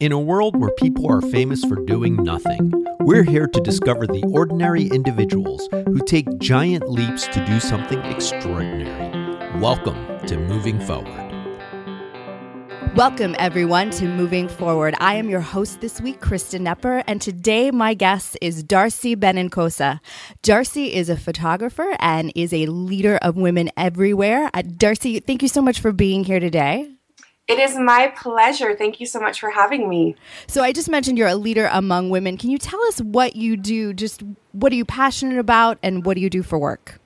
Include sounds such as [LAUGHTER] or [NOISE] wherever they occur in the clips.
In a world where people are famous for doing nothing, we're here to discover the ordinary individuals who take giant leaps to do something extraordinary. Welcome to Moving Forward. Welcome, everyone, to Moving Forward. I am your host this week, Krista Nepper, and today my guest is Darcy Benincasa. Darcy is a photographer and is a leader of women everywhere. Uh, Darcy, thank you so much for being here today. It is my pleasure. Thank you so much for having me. So, I just mentioned you're a leader among women. Can you tell us what you do? Just what are you passionate about and what do you do for work?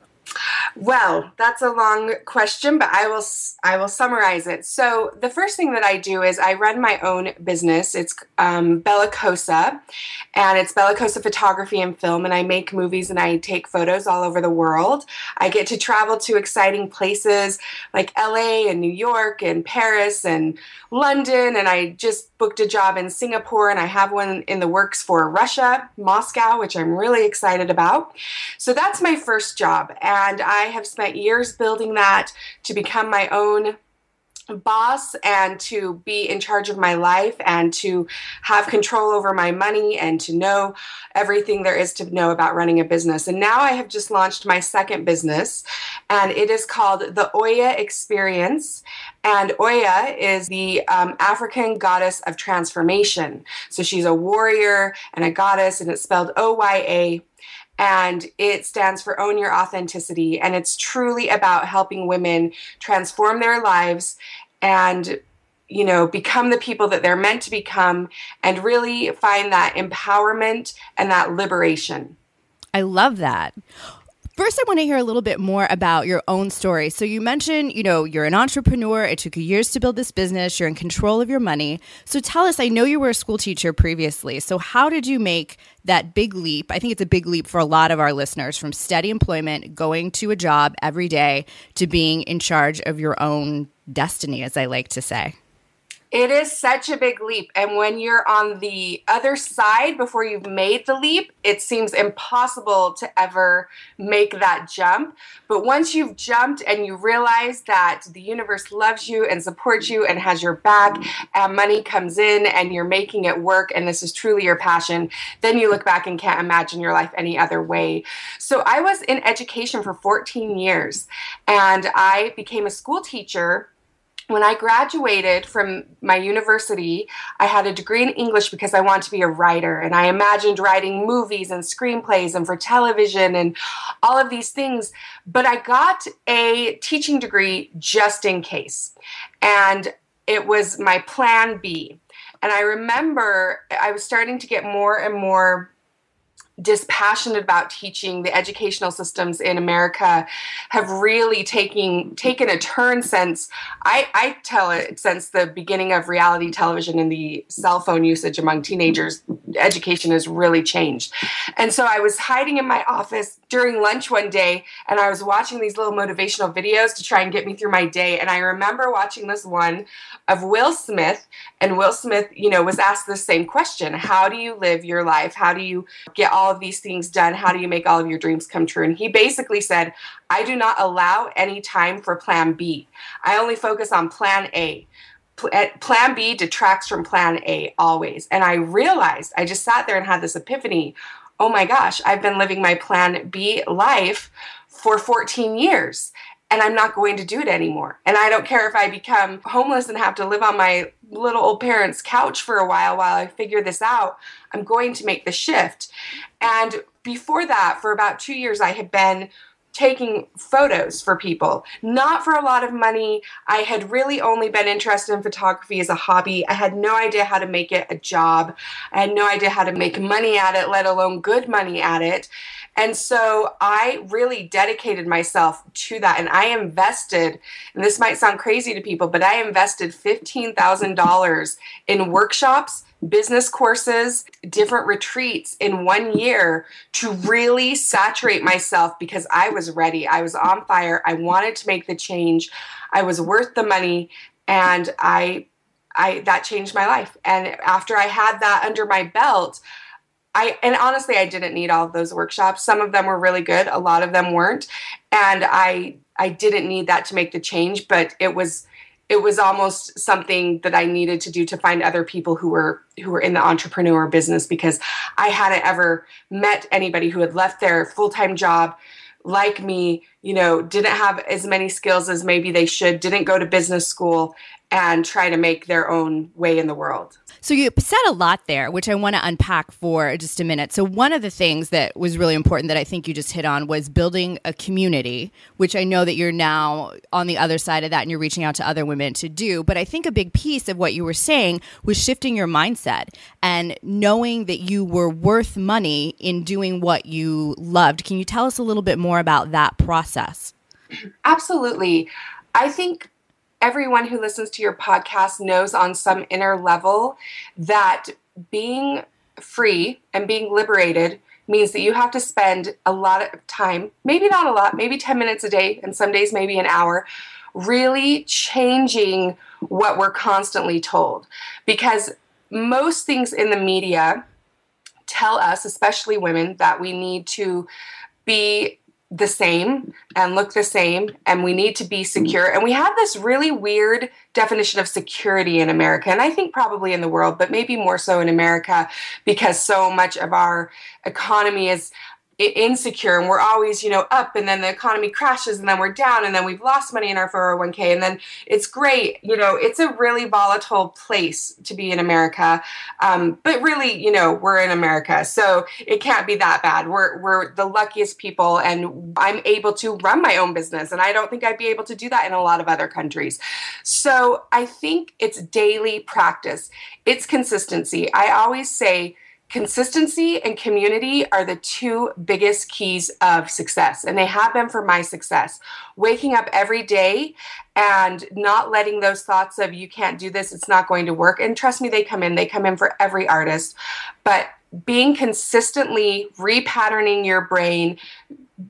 Well, that's a long question, but I will I will summarize it. So the first thing that I do is I run my own business. It's um, Bellicosa, and it's Bellicosa Photography and Film, and I make movies and I take photos all over the world. I get to travel to exciting places like LA and New York and Paris and London, and I just booked a job in Singapore, and I have one in the works for Russia, Moscow, which I'm really excited about. So that's my first job, and I I have spent years building that to become my own boss and to be in charge of my life and to have control over my money and to know everything there is to know about running a business. And now I have just launched my second business and it is called the Oya Experience. And Oya is the um, African goddess of transformation. So she's a warrior and a goddess and it's spelled O Y A and it stands for Own Your Authenticity. And it's truly about helping women transform their lives and you know, become the people that they're meant to become and really find that empowerment and that liberation. I love that. First, I want to hear a little bit more about your own story. So, you mentioned, you know, you're an entrepreneur. It took you years to build this business. You're in control of your money. So, tell us I know you were a school teacher previously. So, how did you make that big leap? I think it's a big leap for a lot of our listeners from steady employment, going to a job every day, to being in charge of your own destiny, as I like to say. It is such a big leap. And when you're on the other side before you've made the leap, it seems impossible to ever make that jump. But once you've jumped and you realize that the universe loves you and supports you and has your back, and money comes in and you're making it work, and this is truly your passion, then you look back and can't imagine your life any other way. So I was in education for 14 years and I became a school teacher when I graduated from my university, I had a degree in English because I wanted to be a writer. And I imagined writing movies and screenplays and for television and all of these things. But I got a teaching degree just in case. And it was my plan B. And I remember I was starting to get more and more dispassionate about teaching the educational systems in america have really taken taken a turn since i i tell it since the beginning of reality television and the cell phone usage among teenagers education has really changed. And so i was hiding in my office during lunch one day and i was watching these little motivational videos to try and get me through my day. And i remember watching this one of will smith and will smith you know was asked the same question how do you live your life? How do you get all all of these things done? How do you make all of your dreams come true? And he basically said, I do not allow any time for plan B. I only focus on plan A. Eh, plan B detracts from plan A always. And I realized, I just sat there and had this epiphany oh my gosh, I've been living my plan B life for 14 years and I'm not going to do it anymore. And I don't care if I become homeless and have to live on my little old parents' couch for a while while I figure this out. I'm going to make the shift. And before that, for about two years, I had been taking photos for people, not for a lot of money. I had really only been interested in photography as a hobby. I had no idea how to make it a job. I had no idea how to make money at it, let alone good money at it. And so I really dedicated myself to that. And I invested, and this might sound crazy to people, but I invested $15,000 in workshops, business courses, different retreats in one year to really saturate myself because I was ready. I was on fire. I wanted to make the change. I was worth the money. And I I that changed my life. And after I had that under my belt, I and honestly I didn't need all of those workshops. Some of them were really good, a lot of them weren't. And I I didn't need that to make the change, but it was it was almost something that I needed to do to find other people who were who were in the entrepreneur business because I hadn't ever met anybody who had left their full-time job like me, you know, didn't have as many skills as maybe they should, didn't go to business school and try to make their own way in the world. So you said a lot there, which I want to unpack for just a minute. So one of the things that was really important that I think you just hit on was building a community, which I know that you're now on the other side of that and you're reaching out to other women to do. But I think a big piece of what you were saying was shifting your mindset and knowing that you were worth money in doing what you loved. Can you tell us a little bit more about that process? Absolutely. I think everyone who listens to your podcast knows on some inner level that being free and being liberated means that you have to spend a lot of time, maybe not a lot, maybe 10 minutes a day, and some days maybe an hour, really changing what we're constantly told. Because most things in the media tell us, especially women, that we need to be the same and look the same and we need to be mm. secure. And we have this really weird definition of security in America and I think probably in the world but maybe more so in America because so much of our economy is insecure and we're always you know up and then the economy crashes and then we're down and then we've lost money in our 401k and then it's great. You know it's a really volatile place to be in america um, but really you know we're in america so it can't be that bad. We're we're the luckiest people and i'm able to run my own business and i don't think i'd be able to do that in a lot of other countries. So i think it's daily practice. It's consistency. I always say Consistency and community are the two biggest keys of success, and they have been for my success. Waking up every day and not letting those thoughts of you can't do this, it's not going to work. And trust me, they come in, they come in for every artist. But being consistently repatterning your brain,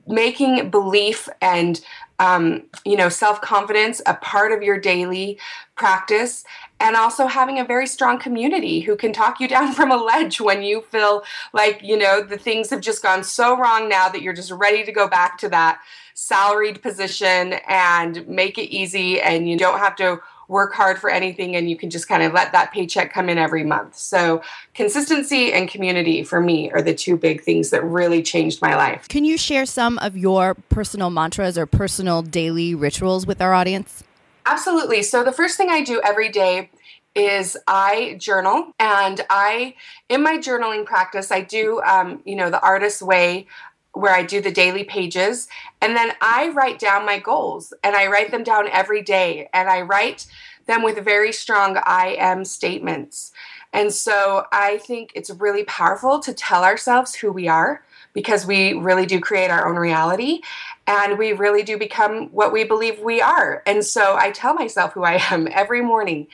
making belief and um, you know self-confidence a part of your daily practice and also having a very strong community who can talk you down [LAUGHS] from a ledge when you feel like you know the things have just gone so wrong now that you're just ready to go back to that salaried position and make it easy and you don't have to work hard for anything and you can just kind of let that paycheck come in every month. So, consistency and community for me are the two big things that really changed my life. Can you share some of your personal mantras or personal daily rituals with our audience? Absolutely. So the first thing I do every day is I journal, and I, in my journaling practice, I do, um, you know, the artist's way where I do the daily pages, and then I write down my goals, and I write them down every day, and I write them with very strong I am statements. And so I think it's really powerful to tell ourselves who we are because we really do create our own reality and we really do become what we believe we are. And so I tell myself who I am [LAUGHS] every morning,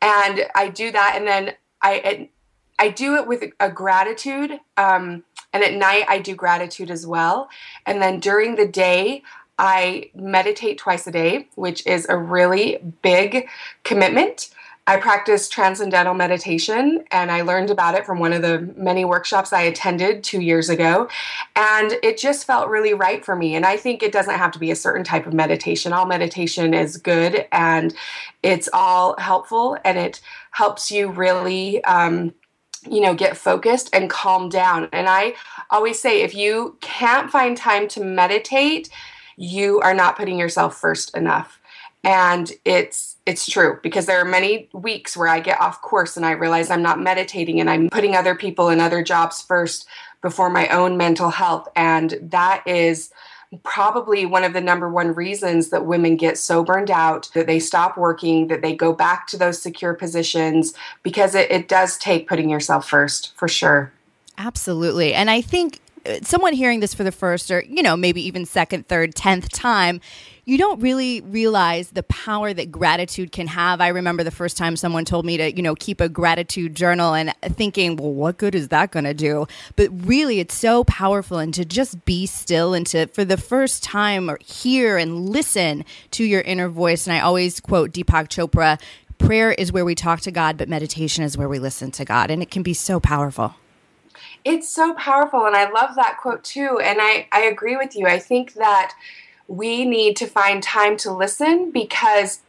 and I do that, and then I I do it with a gratitude. Um, and at night, I do gratitude as well. And then during the day, I meditate twice a day, which is a really big commitment. I practice transcendental meditation and I learned about it from one of the many workshops I attended two years ago. And it just felt really right for me. And I think it doesn't have to be a certain type of meditation. All meditation is good and it's all helpful and it helps you really. Um, you know, get focused and calm down. And I always say if you can't find time to meditate, you are not putting yourself first enough. And it's it's true because there are many weeks where I get off course and I realize I'm not meditating and I'm putting other people and other jobs first before my own mental health. And that is probably one of the number one reasons that women get so burned out that they stop working, that they go back to those secure positions because it, it does take putting yourself first for sure. Absolutely. And I think uh, someone hearing this for the first or, you know, maybe even second, third, tenth time, you don't really realize the power that gratitude can have. I remember the first time someone told me to, you know, keep a gratitude journal and thinking, well, what good is that going to do? But really, it's so powerful and to just be still and to, for the first time, hear and listen to your inner voice. And I always quote Deepak Chopra prayer is where we talk to God, but meditation is where we listen to God. And it can be so powerful. It's so powerful. And I love that quote too. And I, I agree with you. I think that we need to find time to listen because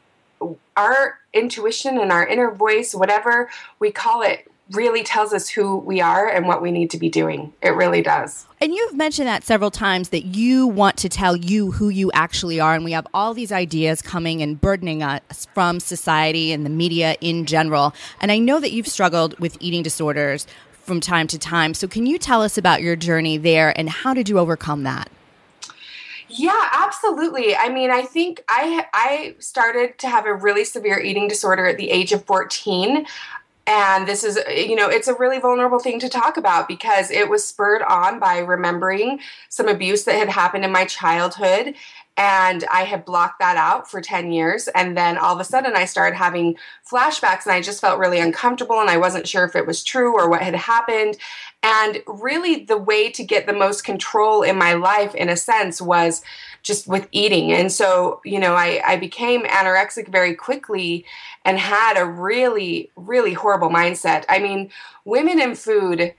our intuition and our inner voice, whatever we call it, really tells us who we are and what we need to be doing. It really does. And you've mentioned that several times that you want to tell you who you actually are. And we have all these ideas coming and burdening us from society and the media in general. And I know that you've struggled with eating disorders from time to time. So, can you tell us about your journey there and how did you overcome that? Yeah, absolutely. I mean, I think I I started to have a really severe eating disorder at the age of 14 and this is you know it's a really vulnerable thing to talk about because it was spurred on by remembering some abuse that had happened in my childhood and I had blocked that out for 10 years. And then all of a sudden, I started having flashbacks, and I just felt really uncomfortable, and I wasn't sure if it was true or what had happened. And really, the way to get the most control in my life, in a sense, was just with eating. And so, you know, I, I became anorexic very quickly and had a really, really horrible mindset. I mean, women in food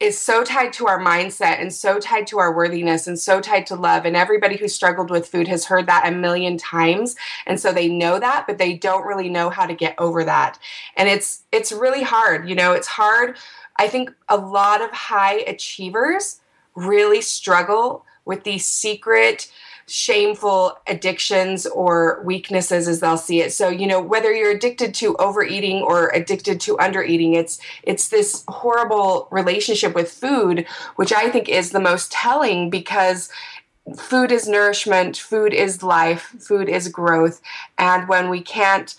is so tied to our mindset and so tied to our worthiness and so tied to love and everybody who struggled with food has heard that a million times and so they know that but they don't really know how to get over that. And it's it's really hard you know it's hard. I think a lot of high achievers really struggle with these secret shameful addictions or weaknesses as they'll see it. So you know whether you're addicted to overeating or addicted to undereating it's it's this horrible relationship with food which i think is the most telling because food is nourishment food is life food is growth. And when we can't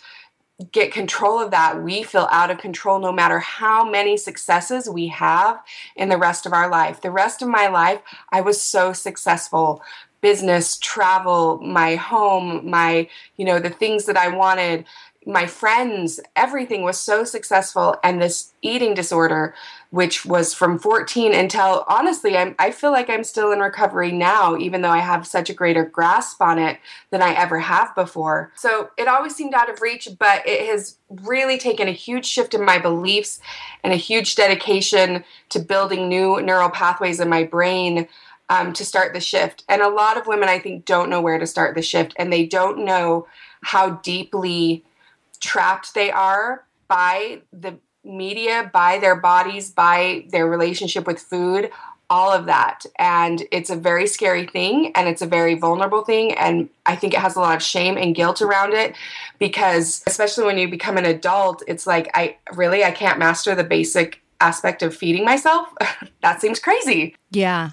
get control of that, we feel out of control no matter how many successes we have in the rest of our life. The rest of my life, I was so successful business, travel, my home, my, you know, the things that I wanted, my friends, everything was so successful. And this eating disorder, which was from 14 until honestly, I'm, I feel like I'm still in recovery now, even though I have such a greater grasp on it than I ever have before. So it always seemed out of reach, but it has really taken a huge shift in my beliefs and a huge dedication to building new neural pathways in my brain um, to start the shift. And a lot of women, I think, don't know where to start the shift and they don't know how deeply trapped they are by the media, by their bodies, by their relationship with food, all of that. And it's a very scary thing and it's a very vulnerable thing. And I think it has a lot of shame and guilt around it because, especially when you become an adult, it's like, I really, I can't master the basic aspect of feeding myself. [LAUGHS] that seems crazy. Yeah.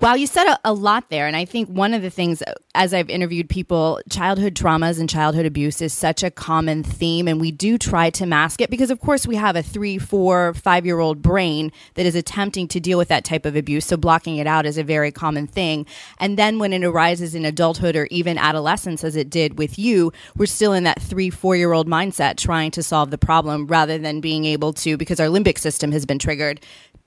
Well, you said a, a, lot there. And I think one of the things, as I've interviewed people, childhood traumas and childhood abuse is such a common theme. And we do try to mask it because, of course, we have a three, four, five year old brain that is attempting to deal with that type of abuse. So blocking it out is a very common thing. And then when it arises in adulthood or even adolescence, as it did with you, we're still in that three, four year old mindset trying to solve the problem rather than being able to, because our limbic system has been triggered,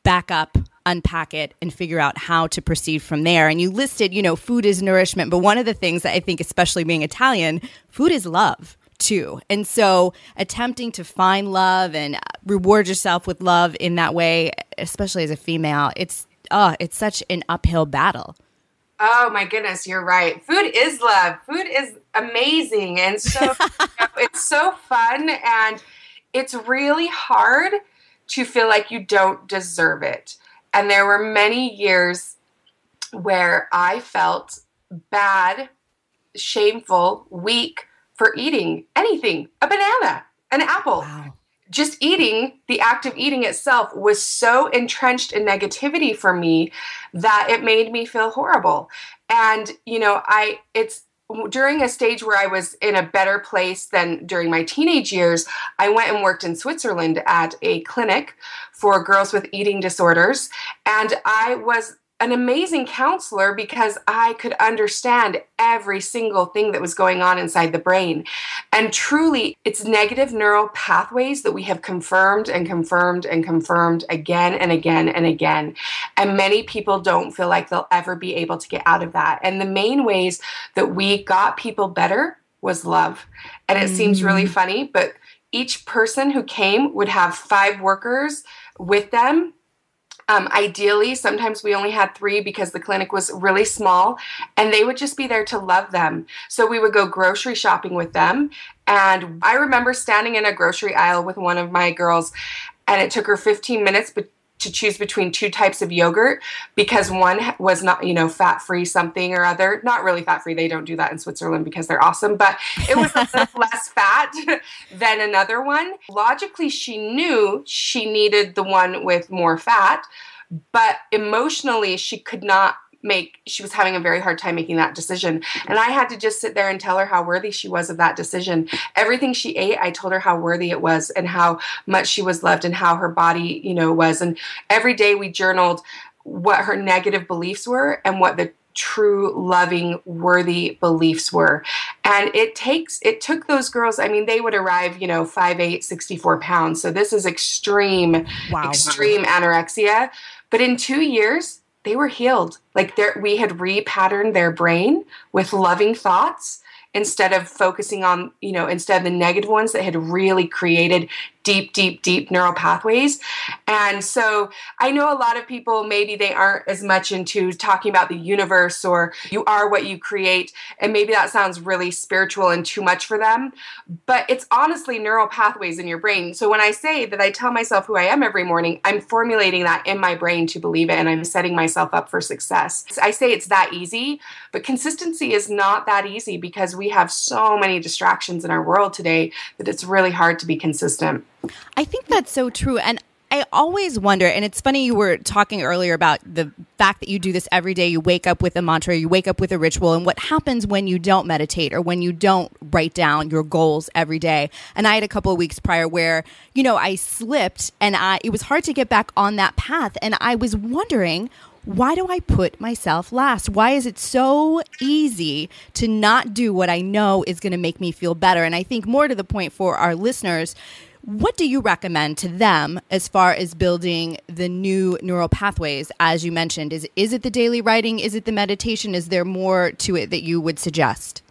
back up unpack it and figure out how to proceed from there. And you listed, you know, food is nourishment, but one of the things that I think, especially being Italian, food is love too. And so attempting to find love and uh, reward yourself with love in that way, especially as a female, it's oh, it's such an uphill battle. Oh my goodness, you're right. Food is love. Food is amazing and so [LAUGHS] it's so fun and it's really hard to feel like you don't deserve it. And there were many years where I felt bad, shameful, weak for eating anything a banana, an apple. Wow. Just eating, the act of eating itself was so entrenched in negativity for me that it made me feel horrible. And, you know, I, it's, during a stage where I was in a better place than during my teenage years, I went and worked in Switzerland at a clinic for girls with eating disorders. And I was an amazing counselor because I could understand every single thing that was going on inside the brain. And truly, it's negative neural pathways that we have confirmed and confirmed and confirmed again and again and again. And many people don't feel like they'll ever be able to get out of that. And the main ways that we got people better was love. And it mm. seems really mm. funny, but each person who came would have five workers with them um, ideally, sometimes we only had three because the clinic was really small, and they would just be there to love them. So we would go grocery shopping with them, And I remember standing in a grocery aisle with one of my girls, and it took her 15 minutes but to choose between two types of yogurt because one was not, you know, fat free something or other. Not really fat free. They don't do that in Switzerland because they're awesome, but it was [LAUGHS] less fat than another one. Logically, she knew she needed the one with more fat, but emotionally, she could not make she was having a very hard time making that decision. And i had to just sit there and tell her how worthy she was of that decision. Everything she ate i told her how worthy it was and how much she was loved and how her body you know was. And every day we journaled what her negative beliefs were and what the true loving worthy beliefs were. And it takes it took those girls i mean they would arrive you know 5 8 64 pounds. So this is extreme wow. extreme anorexia. But in two years they were healed. Like we had repatterned their brain with loving thoughts instead of focusing on, you know, instead of the negative ones that had really created deep, deep, deep neural pathways. And so I know a lot of people, maybe they aren't as much into talking about the universe or you are what you create. And maybe that sounds really spiritual and too much for them. But it's honestly neural pathways in your brain. So when I say that I tell myself who I am every morning, I'm formulating that in my brain to believe it and I'm setting myself up for success. I say it's that easy, but consistency is not that easy because we have so many distractions in our world today that it's really hard to be consistent. I think that's so true. And I always wonder, and it's funny you were talking earlier about the fact that you do this every day. You wake up with a mantra, you wake up with a ritual, and what happens when you don't meditate or when you don't write down your goals every day. And I had a couple of weeks prior where, you know, I slipped and I it was hard to get back on that path. And I was wondering, why do I put myself last? Why is it so easy to not do what I know is going to make me feel better? And I think more to the point for our listeners, what do you recommend to them as far as building the new neural pathways? As you mentioned, is is it the daily writing? Is it the meditation? Is there more to it that you would suggest?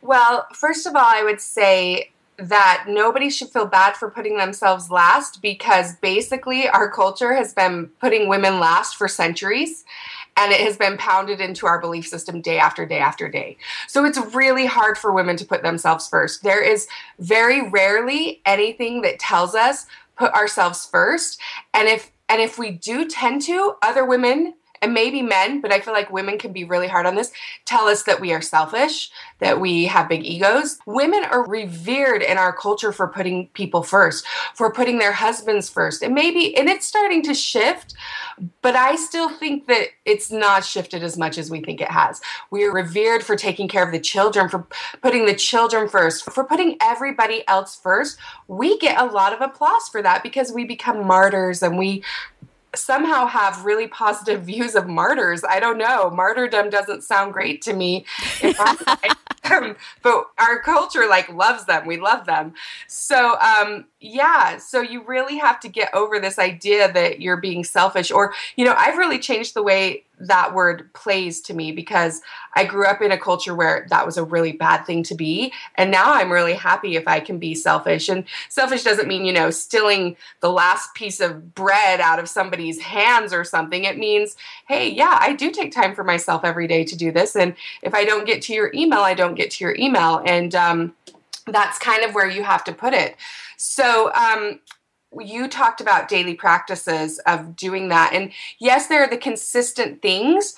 Well, first of all, I would say that nobody should feel bad for putting themselves last because basically our culture has been putting women last for centuries and it has been pounded into our belief system day after day after day. So it's really hard for women to put themselves first. There is very rarely anything that tells us put ourselves first. And if and if we do tend to, other women and maybe men, but I feel like women can be really hard on this, tell us that we are selfish, that we have big egos. Women are revered in our culture for putting people first, for putting their husbands first. And maybe, and it's starting to shift, but I still think that it's not shifted as much as we think it has. We are revered for taking care of the children, for putting the children first, for putting everybody else first. We get a lot of applause for that because we become martyrs and we somehow have really positive [LAUGHS] views of martyrs. I don't know. Martyrdom doesn't sound great to me. [LAUGHS] but our culture like loves them. We love them. So um yeah, so you really have to get over this idea that you're being selfish or you know, I've really changed the way that word plays to me because I grew up in a culture where that was a really bad thing to be. And now I'm really happy if I can be selfish. And selfish doesn't mean, you know, stealing the last piece of bread out of somebody's hands or something. It means, hey, yeah, I do take time for myself every day to do this. And if I don't get to your email, I don't get to your email. And um, that's kind of where you have to put it. So, um, you talked about daily practices of doing that. And yes, there are the consistent things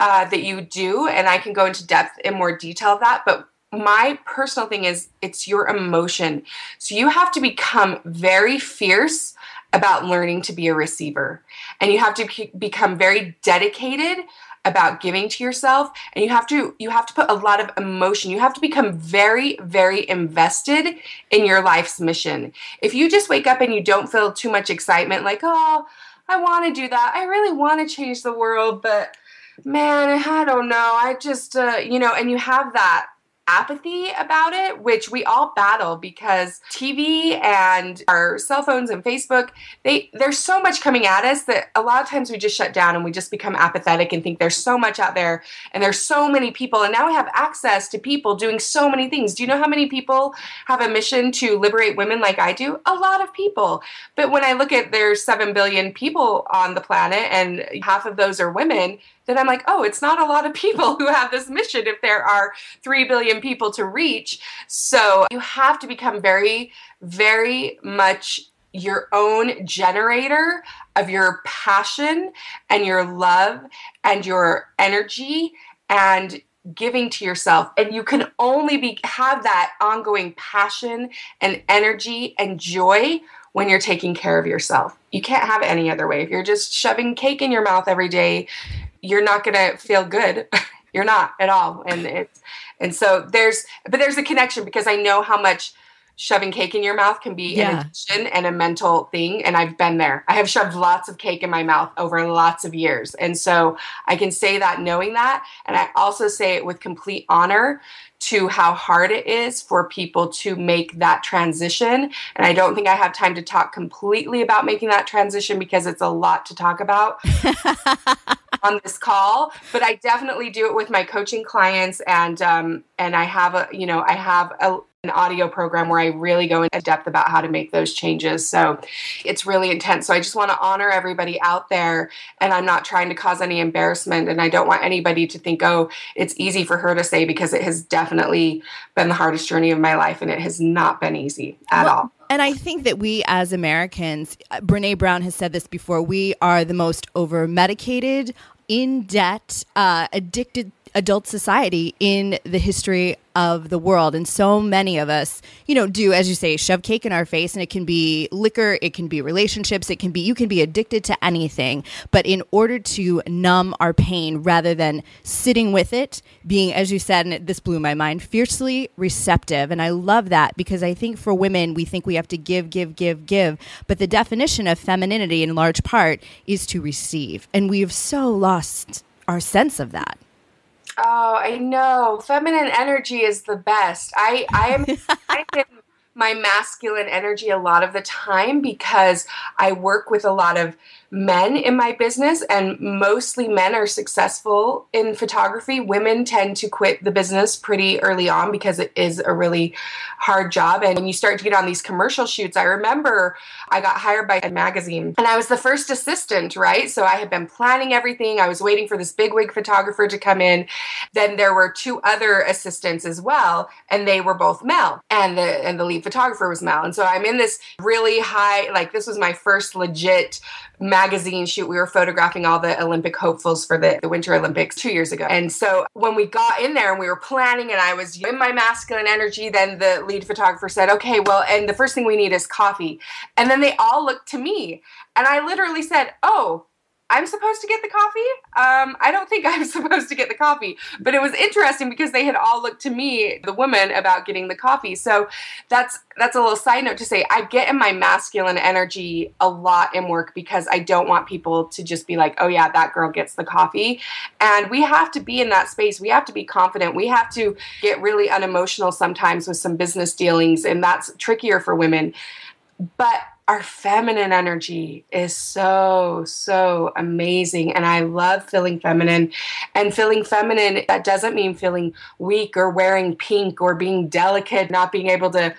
uh, that you do, and I can go into depth in more detail of that. But my personal thing is it's your emotion. So you have to become very fierce about learning to be a receiver, and you have to become very dedicated about giving to yourself and you have to you have to put a lot of emotion you have to become very very invested in your life's mission. If you just wake up and you don't feel too much excitement like oh i want to do that i really want to change the world but man i don't know i just uh, you know and you have that apathy about it, which we all battle because TV and our cell phones and Facebook, they there's so much coming at us that a lot of times we just shut down and we just become apathetic and think there's so much out there and there's so many people and now we have access to people doing so many things. Do you know how many people have a mission to liberate women like I do? A lot of people. But when I look at there's 7 billion people on the planet and half of those are women, then I'm like, oh, it's not a lot of people [LAUGHS] who have this mission if there are 3 billion people to reach. So you have to become very, very much your own generator of your passion and your love and your energy and giving to yourself. And you can only be have that ongoing passion and energy and joy when you're taking care of yourself. You can't have any other way. If you're just shoving cake in your mouth every day you're not going to feel good [LAUGHS] you're not at all and it's and so there's but there's a connection because i know how much shoving cake in your mouth can be yeah. an addiction and a mental thing. And I've been there. I have shoved lots of cake in my mouth over lots of years. And so I can say that knowing that. And I also say it with complete honor to how hard it is for people to make that transition. And I don't think I have time to talk completely about making that transition because it's a lot to talk about. [LAUGHS] on this call, but I definitely do it with my coaching clients, and um, and I have a you know I have a an audio program where I really go into depth about how to make those changes. So it's really intense. So I just want to honor everybody out there. And I'm not trying to cause any embarrassment. And I don't want anybody to think, oh, it's easy for her to say because it has definitely been the hardest journey of my life. And it has not been easy at well, all. And I think that we as Americans, uh, Brene Brown has said this before, we are the most over medicated, in debt, uh, addicted adult society in the history of the world. And so many of us, you know, do, as you say, shove cake in our face. And it can be liquor, it can be relationships, it can be, you can be addicted to anything. But in order to numb our pain rather than sitting with it, being, as you said, and this blew my mind, fiercely receptive. And I love that because I think for women, we think we have to give, give, give, give. But the definition of femininity in large part is to receive. And we've so lost our sense of that. Oh, I know. Feminine energy is the best. I I am I [LAUGHS] am my masculine energy a lot of the time because I work with a lot of men in my business, and mostly men are successful in photography. Women tend to quit the business pretty early on because it is a really hard job. And when you start to get on these commercial shoots, I remember I got hired by a magazine and I was the first assistant, right? So I had been planning everything. I was waiting for this big wig photographer to come in. Then there were two other assistants as well, and they were both male, and the and the lead photographer was male. And so I'm in this really high, like this was my first legit magazine shoot. We were photographing all the Olympic hopefuls for the, the Winter Olympics two years ago. And so when we got in there and we were planning and I was in my masculine energy, then the lead photographer said, okay, well, and the first thing we need is coffee. And then they all looked to me. And I literally said, oh, I'm supposed to get the coffee. Um, I don't think [LAUGHS] I'm supposed to get the coffee, but it was interesting because they had all looked to me, the woman, about getting the coffee. So that's that's a little side note to say I get in my masculine energy a lot in work because I don't want people to just be like, oh yeah, that girl gets the coffee. And we have to be in that space. We have to be confident. We have to get really unemotional sometimes with some business dealings, and that's trickier for women. But our feminine energy is so so amazing. And i love feeling feminine. And feeling feminine that doesn't mean feeling weak or wearing pink or being delicate not being able to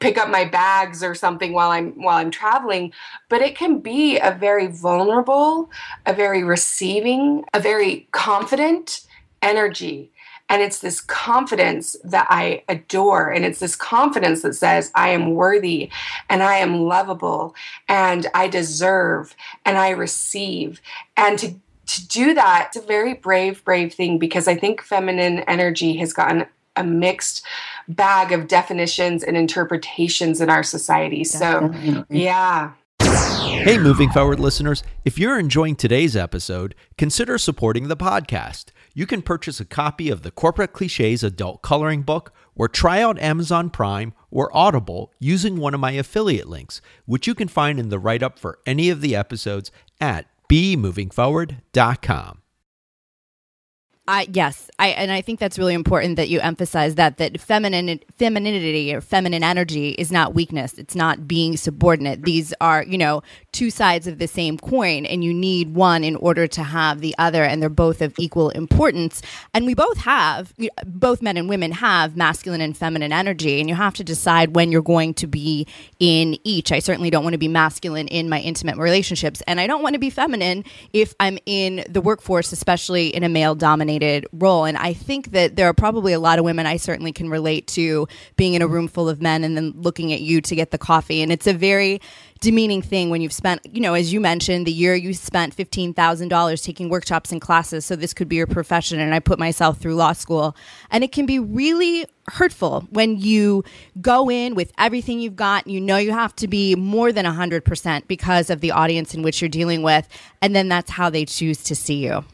pick up my bags or something while i'm while i'm traveling. But it can be a very vulnerable a very receiving a very confident energy and it's this confidence that I adore. And it's this confidence that says, I am worthy and I am lovable and I deserve and I receive. And to to do that, it's a very brave, brave thing because I think feminine energy has gotten a mixed bag of definitions and interpretations in our society. So, yeah. Hey, moving forward listeners, if you're enjoying today's episode, consider supporting the podcast you can purchase a copy of the Corporate Cliches Adult Coloring Book or try out Amazon Prime or Audible using one of my affiliate links, which you can find in the write up for any of the episodes at bemovingforward.com. I yes, I and I think that's really important that you emphasize that that feminine femininity or feminine energy is not weakness. It's not being subordinate. These are, you know, two sides of the same coin and you need one in order to have the other and they're both of equal importance. And we both have both men and women have masculine and feminine energy and you have to decide when you're going to be in each. I certainly don't want to be masculine in my intimate relationships and i don't want to be feminine if i'm in the workforce especially in a male dominated role. And i think that there are probably a lot of women i certainly can relate to being in a room full of men and then looking at you to get the coffee. And it's a very demeaning thing when you've spent, you know, as you mentioned, the year you spent $15,000 taking workshops and classes. So this could be your profession. And I put myself through law school. And it can be really hurtful when you go in with everything you've got. You know, you have to be more than 100% because of the audience in which you're dealing with. And then that's how they choose to see you.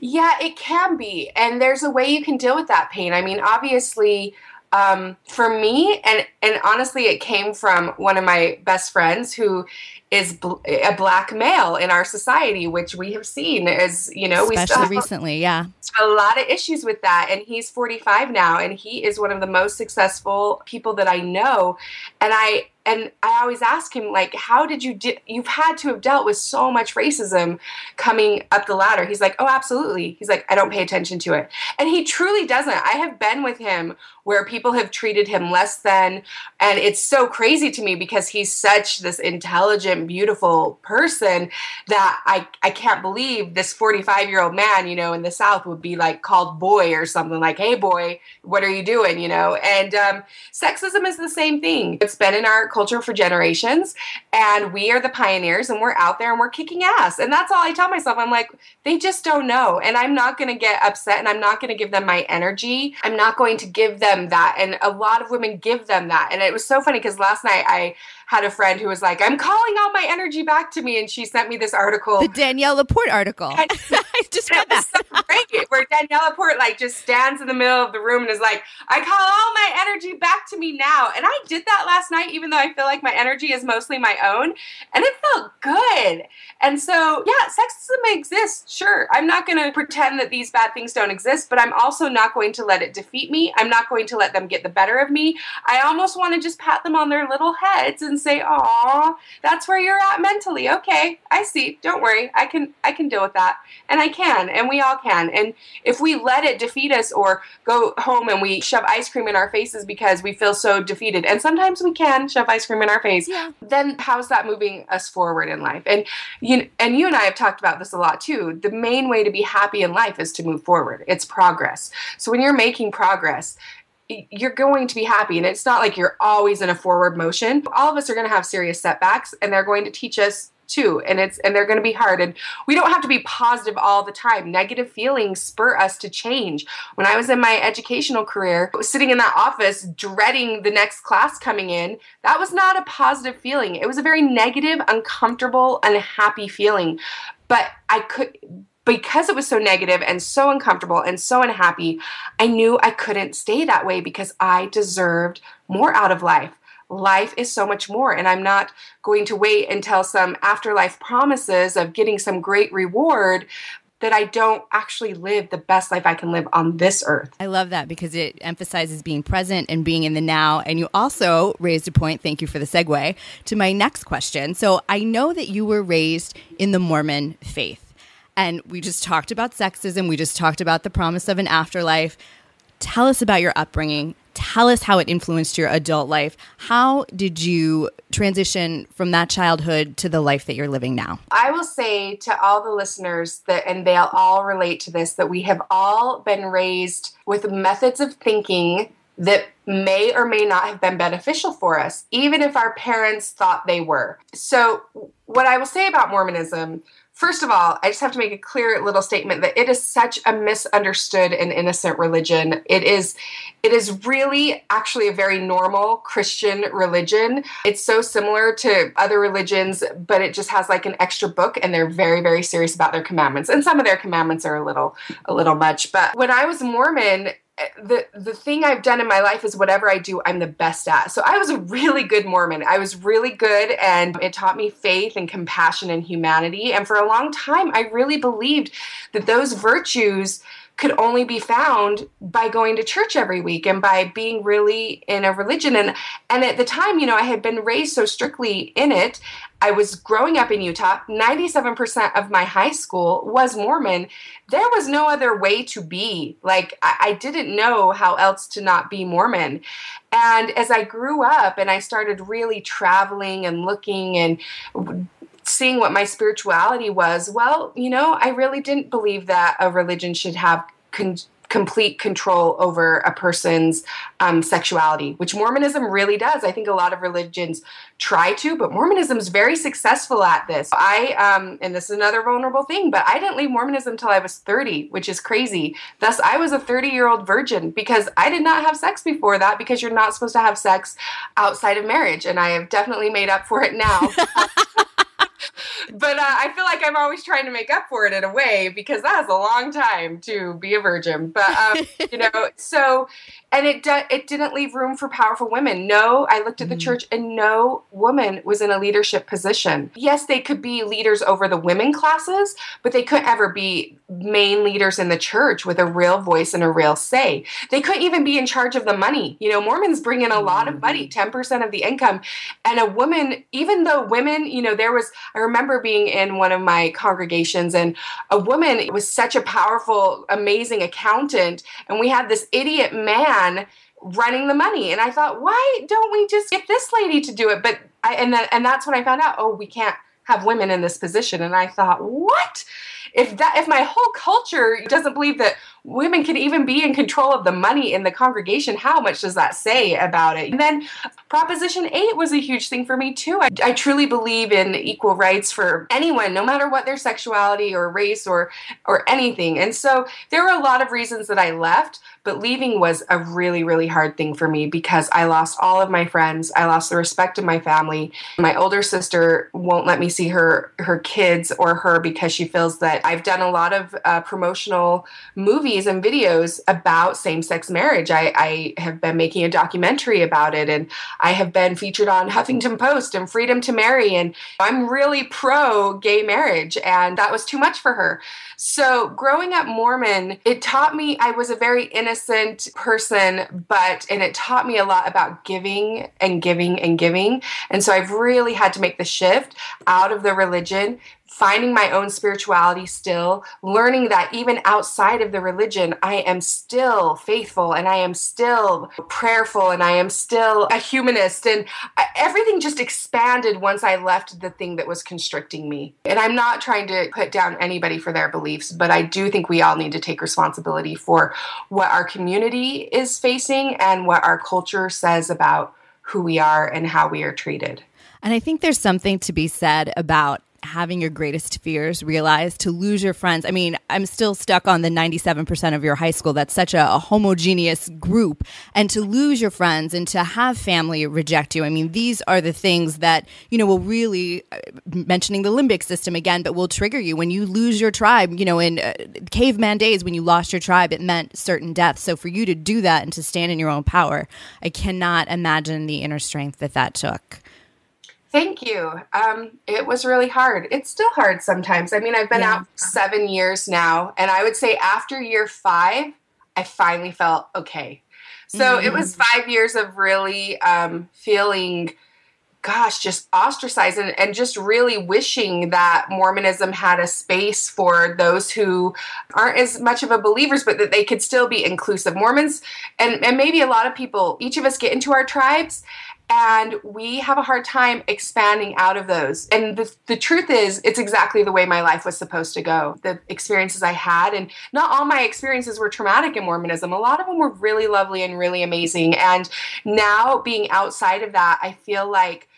Yeah, it can be. And there's a way you can deal with that pain. I mean, obviously, um, for me, and and honestly, it came from one of my best friends who is bl- a black male in our society, which we have seen as you know, especially we recently, yeah, a lot of issues with that. And he's 45 now, and he is one of the most successful people that I know. And I and I always ask him like, how did you di- you've had to have dealt with so much racism coming up the ladder? He's like, oh, absolutely. He's like, I don't pay attention to it, and he truly doesn't. I have been with him where people have treated him less than, and it's so crazy to me because he's such this intelligent, beautiful person that I I can't believe this 45 year old man, you know, in the South would be like called boy or something like, hey boy, what are you doing, you know? And um, sexism is the same thing. It's been in our culture for generations and we are the pioneers and we're out there and we're kicking ass. And that's all i tell myself. I'm like they just don't know. And i'm not going to get upset and i'm not going to give them my energy. I'm not going to give them that and a lot of women give them that. And it was so funny because last night i had a friend who was like, I'm calling all my energy back to me. And she sent me this article. The Danielle LaPorte article. I, [LAUGHS] I just read that. So great, where Danielle LaPorte like just stands in the middle of the room and is like, I call all my energy back to me now. And I did that last night, even though I feel like my energy is mostly my own. And it felt good. And so, yeah, sexism exists. Sure. I'm not going to pretend that these bad things don't exist, but I'm also not going to let it defeat me. I'm not going to let them get the better of me. I almost want to just pat them on their little heads and and say, "Aw, that's where you're at mentally." Okay, I see. Don't worry. I can I can deal with that. And I can, and we all can. And if we let it defeat us or go home and we shove ice cream in our faces because we feel so defeated, and sometimes we can shove ice cream in our face, yeah. then how's that moving us forward in life? And you and you and I have talked about this a lot too. The main way to be happy in life is to move forward. It's progress. So when you're making progress, you're going to be happy. And it's not like you're always in a forward motion. All of us are going to have serious setbacks and they're going to teach us too and it's and they're going to be hard and we don't have to be positive all the time negative feelings spur us to change when i was in my educational career sitting in that office dreading the next class coming in that was not a positive feeling it was a very negative uncomfortable unhappy feeling but i could because it was so negative and so uncomfortable and so unhappy, I knew I couldn't stay that way because I deserved more out of life. Life is so much more, and I'm not going to wait until some afterlife promises of getting some great reward that I don't actually live the best life I can live on this earth. I love that because it emphasizes being present and being in the now. And you also raised a point, thank you for the segue, to my next question. So I know that you were raised in the Mormon faith. And we just talked about sexism. We just talked about the promise of an afterlife. Tell us about your upbringing. Tell us how it influenced your adult life. How did you transition from that childhood to the life that you're living now? I will say to all the listeners that, and they'll all relate to this, that we have all been raised with methods of thinking that may or may not have been beneficial for us, even if our parents thought they were. So, what I will say about Mormonism First of all, I just have to make a clear little statement that it is such a misunderstood and innocent religion. It is it is really actually a very normal Christian religion. It's so similar to other religions, but it just has like an extra book and they're very very serious about their commandments. And some of their commandments are a little a little much. But when I was Mormon, the the thing I've done in my life is whatever I do, I'm the best at. So I was a really good Mormon. I was really good, and it taught me faith and compassion and humanity. And for a long time, I really believed that those virtues could only be found by going to church every week and by being really in a religion and and at the time you know i had been raised so strictly in it I was growing up in Utah. 97% of my high school was Mormon. There was no other way to be. Like, I, I, didn't know how else to not be Mormon. And as I grew up and I started really traveling and looking and seeing what my spirituality was, well, you know, I really didn't believe that a religion should have. Con- complete control over a person's um, sexuality, which Mormonism really does. I think a lot of religions try to, but Mormonism is very successful at this. I, um, and this is another vulnerable thing, but I didn't leave Mormonism until I was 30, which is crazy. Thus, I was a 30 year old virgin because I did not have sex before that because you're not supposed to have sex outside of marriage. And I have definitely made up for it now. [LAUGHS] but uh, I feel like I'm always trying to make up for it in a way because that was a long time to be a virgin. But um, [LAUGHS] you know, so and it de- it didn't leave room for powerful women. No, I looked at the mm church and no woman was in a leadership position. Yes, they could be leaders over the women classes, but they couldn't ever be main leaders in the church with a real voice and a real say. They couldn't even be in charge of the money. You know, Mormons bring in a lot of money, 10% mm-hmm. of the income. And a woman, even though women, you know, there was I remember being in one of my congregations and a woman was such a powerful, amazing accountant and we had this idiot man man running the money and i thought why don't we just get this lady to do it but i and then and that's when i found out oh we can't have women in this position and i thought what if that if my whole culture doesn't believe that women can even be in control of the money in the congregation how much does that say about it and then proposition 8 was a huge thing for me too I, I truly believe in equal rights for anyone no matter what their sexuality or race or or anything and so there were a lot of reasons that i left but leaving was a really, really hard thing for me because I lost all of my friends. I lost the respect of my family. My older sister won't let me see her her kids or her because she feels that I've done a lot of uh, promotional movies and videos about same sex marriage. I, I have been making a documentary about it, and I have been featured on Huffington Post and Freedom to Marry, and I'm really pro gay marriage, and that was too much for her. So growing up Mormon, it taught me I was a very innocent person, but, and it taught me a lot about giving and giving and giving. And so I've really had to make the shift out of the religion finding my own spirituality still, learning that even outside of the religion, I am still faithful and I am still prayerful and I am still a humanist. And everything just expanded once I left the thing that was constricting me. And I'm not trying to put down anybody for their beliefs, but I do think we all need to take responsibility for what our community is facing and what our culture says about who we are and how we are treated. And I think there's something to be said about having your greatest fears realized, to lose your friends. I mean, I'm still stuck on the 97% of your high school. That's such a, a, homogeneous group. And to lose your friends and to have family reject you. I mean, these are the things that, you know, will really, uh, mentioning the limbic system again, but will trigger you. When you lose your tribe, you know, in uh, caveman days, when you lost your tribe, it meant certain death. So for you to do that and to stand in your own power, I cannot imagine the inner strength that that took. Thank you. Um, it was really hard. It's still hard sometimes. I mean, I've been yeah. out seven years now, and I would say after year five, I finally felt okay. So mm-hmm. it was five years of really um, feeling, gosh, just ostracized and, and just really wishing that Mormonism had a space for those who aren't as much of a believers, but that they could still be inclusive. Mormons, and, and maybe a lot of people, each of us get into our tribes and we have a hard time expanding out of those. And the, the truth is, it's exactly the way my life was supposed to go. The experiences I had, and not all my experiences were traumatic in Mormonism. A lot of them were really lovely and really amazing. And now being outside of that, I feel like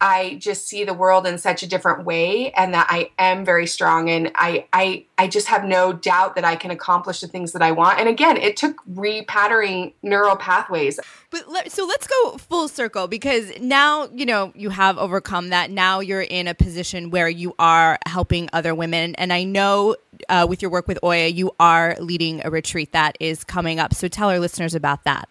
I just see the world in such a different way and that I am very strong and I I I just have no doubt that I can accomplish the things that I want. And again, it took repatterning neural pathways. But let, so let's go full circle because now, you know, you have overcome that. Now you're in a position where you are helping other women and I know uh, with your work with Oya, you are leading a retreat that is coming up. So tell our listeners about that.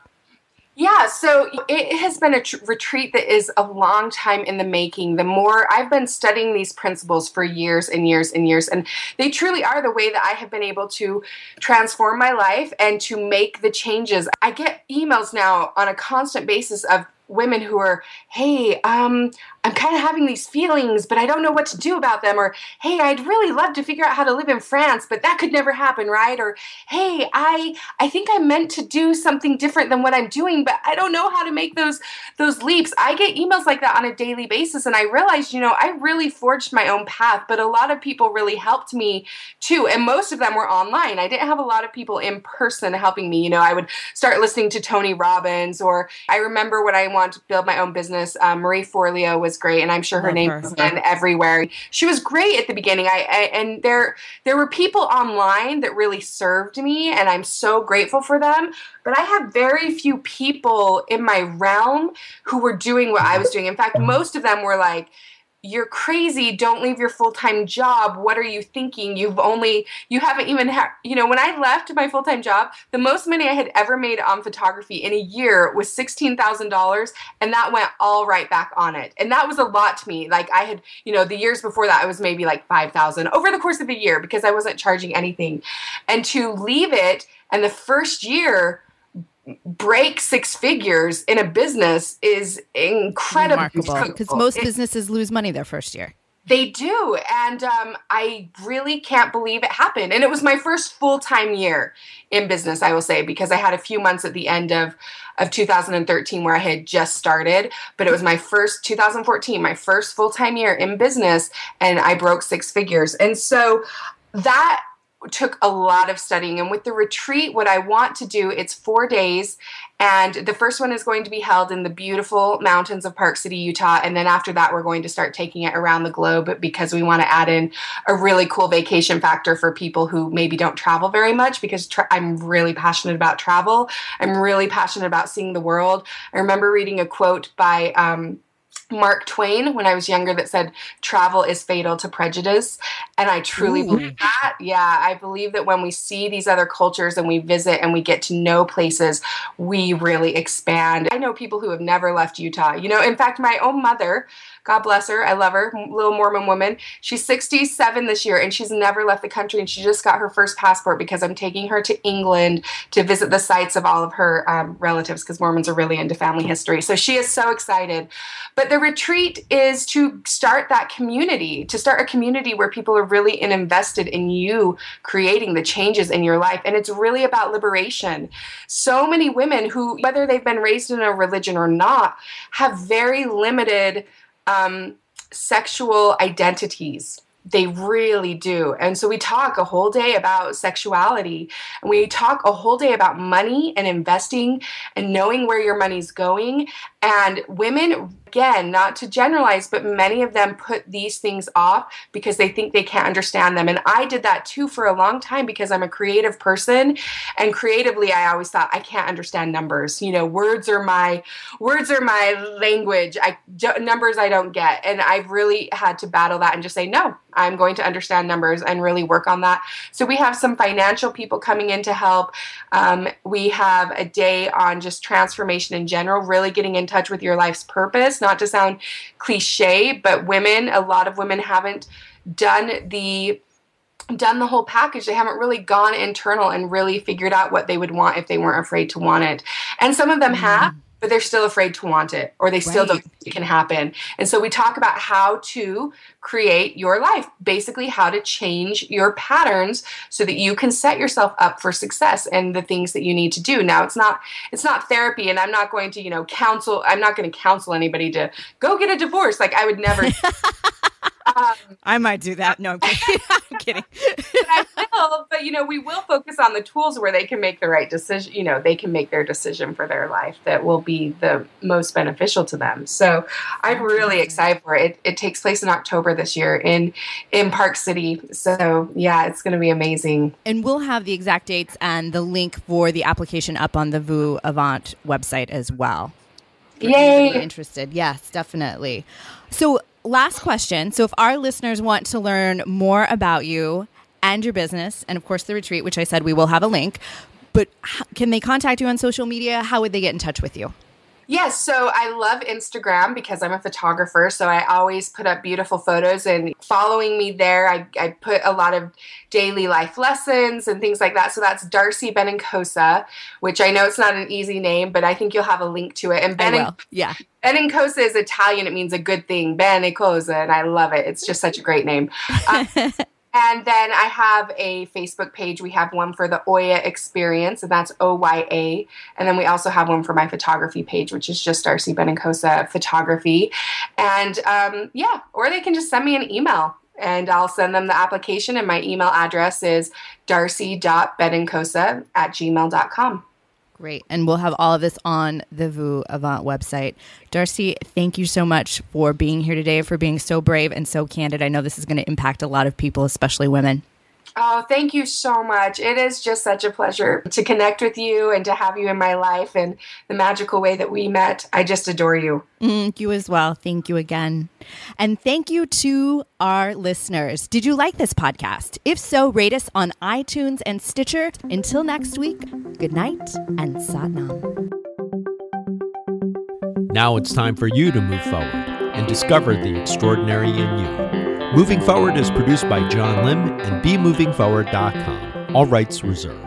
Yeah, so it has been a tr- retreat that is a long time in the making. The more I've been studying these principles for years and years and years, and they truly are the way that I have been able to transform my life and to make the changes. I get emails now on a constant basis of women who are, hey, um, I'm kind of having these feelings, but I don't know what to do about them. Or, hey, I'd really love to figure out how to live in France, but that could never happen, right? Or, hey, I I think I'm meant to do something different than what I'm doing, but I don't know how to make those those leaps. I get emails like that on a daily basis, and I realized, you know, I really forged my own path, but a lot of people really helped me too, and most of them were online. I didn't have a lot of people in person helping me. You know, I would start listening to Tony Robbins, or I remember when I wanted to build my own business, um, Marie Forleo was great, and I'm sure her Love name has been everywhere. She was great at the beginning. I, I and there there were people online that really served me, and I'm so grateful for them. But I have very few people in my realm who were doing what I was doing. In fact, most of them were like you're crazy don't leave your full-time job what are you thinking? You've only you haven't even had you know when i left my full-time job the most money i had ever made on photography in a year was $16000 and that went all right back on it. And that was a lot to me. Like i had you know the years before that i was maybe like 5000 over the course of a year because i wasn't charging anything. And to leave it and the first year break six figures in a business is incredible because most it, businesses lose money their first year. They do and um, i really can't believe it happened. And it was my first full-time year in business i will say because i had a few months at the end of of 2013 where i had just started. But it was my first 2014 my first full-time year in business and i broke six figures. And so that took a lot of studying. And with the retreat what i want to do it's four days. And the first one is going to be held in the beautiful mountains of park city utah. And then after that we're going to start taking it around the globe because we want to add in a really cool vacation factor for people who maybe don't travel very much because tra- i'm really passionate about travel. I'm really passionate about seeing the world. I remember reading a quote by um, Mark Twain when I was younger that said travel is fatal to prejudice. And I truly Ooh. believe that. Yeah, I believe that when we see these other cultures and we visit and we get to know places, we really expand. I know people who have never left Utah. You know, in fact, my own mother, God bless her. I love her, little Mormon woman. She's 67 this year and she's never left the country. And she just got her first passport because I'm taking her to England to visit the sites of all of her um, relatives because Mormons are really into family history. So she is so excited. But the retreat is to start that community, to start a community where people are really invested in you creating the changes in your life. And it's really about liberation. So many women who, whether they've been raised in a religion or not, have very limited um, sexual identities. They really do. And so we talk a whole day about sexuality and we talk a whole day about money and investing and knowing where your money's going. And women again, not to generalize, but many of them put these things off because they think they can't understand them. And I did that too for a long time because I'm a creative person. And creatively, I always thought I can't understand numbers. You know, words are my words are my language. I numbers I don't get. And I've really had to battle that and just say, no, I'm going to understand numbers and really work on that. So we have some financial people coming in to help. Um, we have a day on just transformation in general, really getting in touch with your life's purpose not to sound cliche, but women, a lot of women haven't done the done the whole package. They haven't really gone internal and really figured out what they would want if they weren't afraid to want it. And some of them mm. have, but they're still afraid to want it or they still right. don't think it can happen. And so we talk about how to create your life, basically how to change your patterns so that you can set yourself up for success and the things that you need to do. Now it's not it's not therapy and I'm not going to, you know, counsel I'm not going to counsel anybody to go get a divorce. Like I would never [LAUGHS] Um, I might do that. No, I'm kidding. [LAUGHS] I'm kidding. but [LAUGHS] I will. But you know, we will focus on the tools where they can make the right decision. You know, they can make their decision for their life that will be the most beneficial to them. So I'm really excited for it. It, it takes place in October this year in in Park City. So yeah, it's going to be amazing. And we'll have the exact dates and the link for the application up on the VU Avant website as well. Yay! Interested? Yes, definitely. So last question. So, if our listeners want to learn more about you and your business, and of course the retreat, which I said we will have a link, but can they contact you on social media? How would they get in touch with you? Yes, so I love Instagram because I'm a photographer, so I always put up beautiful photos and following me there, I, I put a lot of daily life lessons and things like that. So that's Darcy Benincasa, which I know it's not an easy name, but I think you'll have a link to it. And Ben yeah. Benincasa is Italian. It means a good thing. Benincasa, and I love it. It's just such a great name. [LAUGHS] Uh, And then I have a Facebook page. We have one for the Oya Experience, and that's O Y A. And then we also have one for my photography page, which is just Darcy Benincasa Photography. And um, yeah, or they can just send me an email and I'll send them the application. And my email address is darcy.benincasa at gmail.com. Great. And we'll have all of this on the VU Avant website. Darcy, thank you so much for being here today, for being so brave and so candid. I know this is going to impact a lot of people, especially women. Oh, thank you so much. It is just such a pleasure to connect with you and to have you in my life and the magical way that we met. I just adore you. Mm, you as well. Thank you again. And thank you to our listeners. Did you like this podcast? If so, rate us on iTunes and Stitcher. Until next week, good night and Satnam. Now it's time for you to move forward and discover the extraordinary in you. Moving Forward is produced by John Lim and BeMovingForward.com. All rights reserved.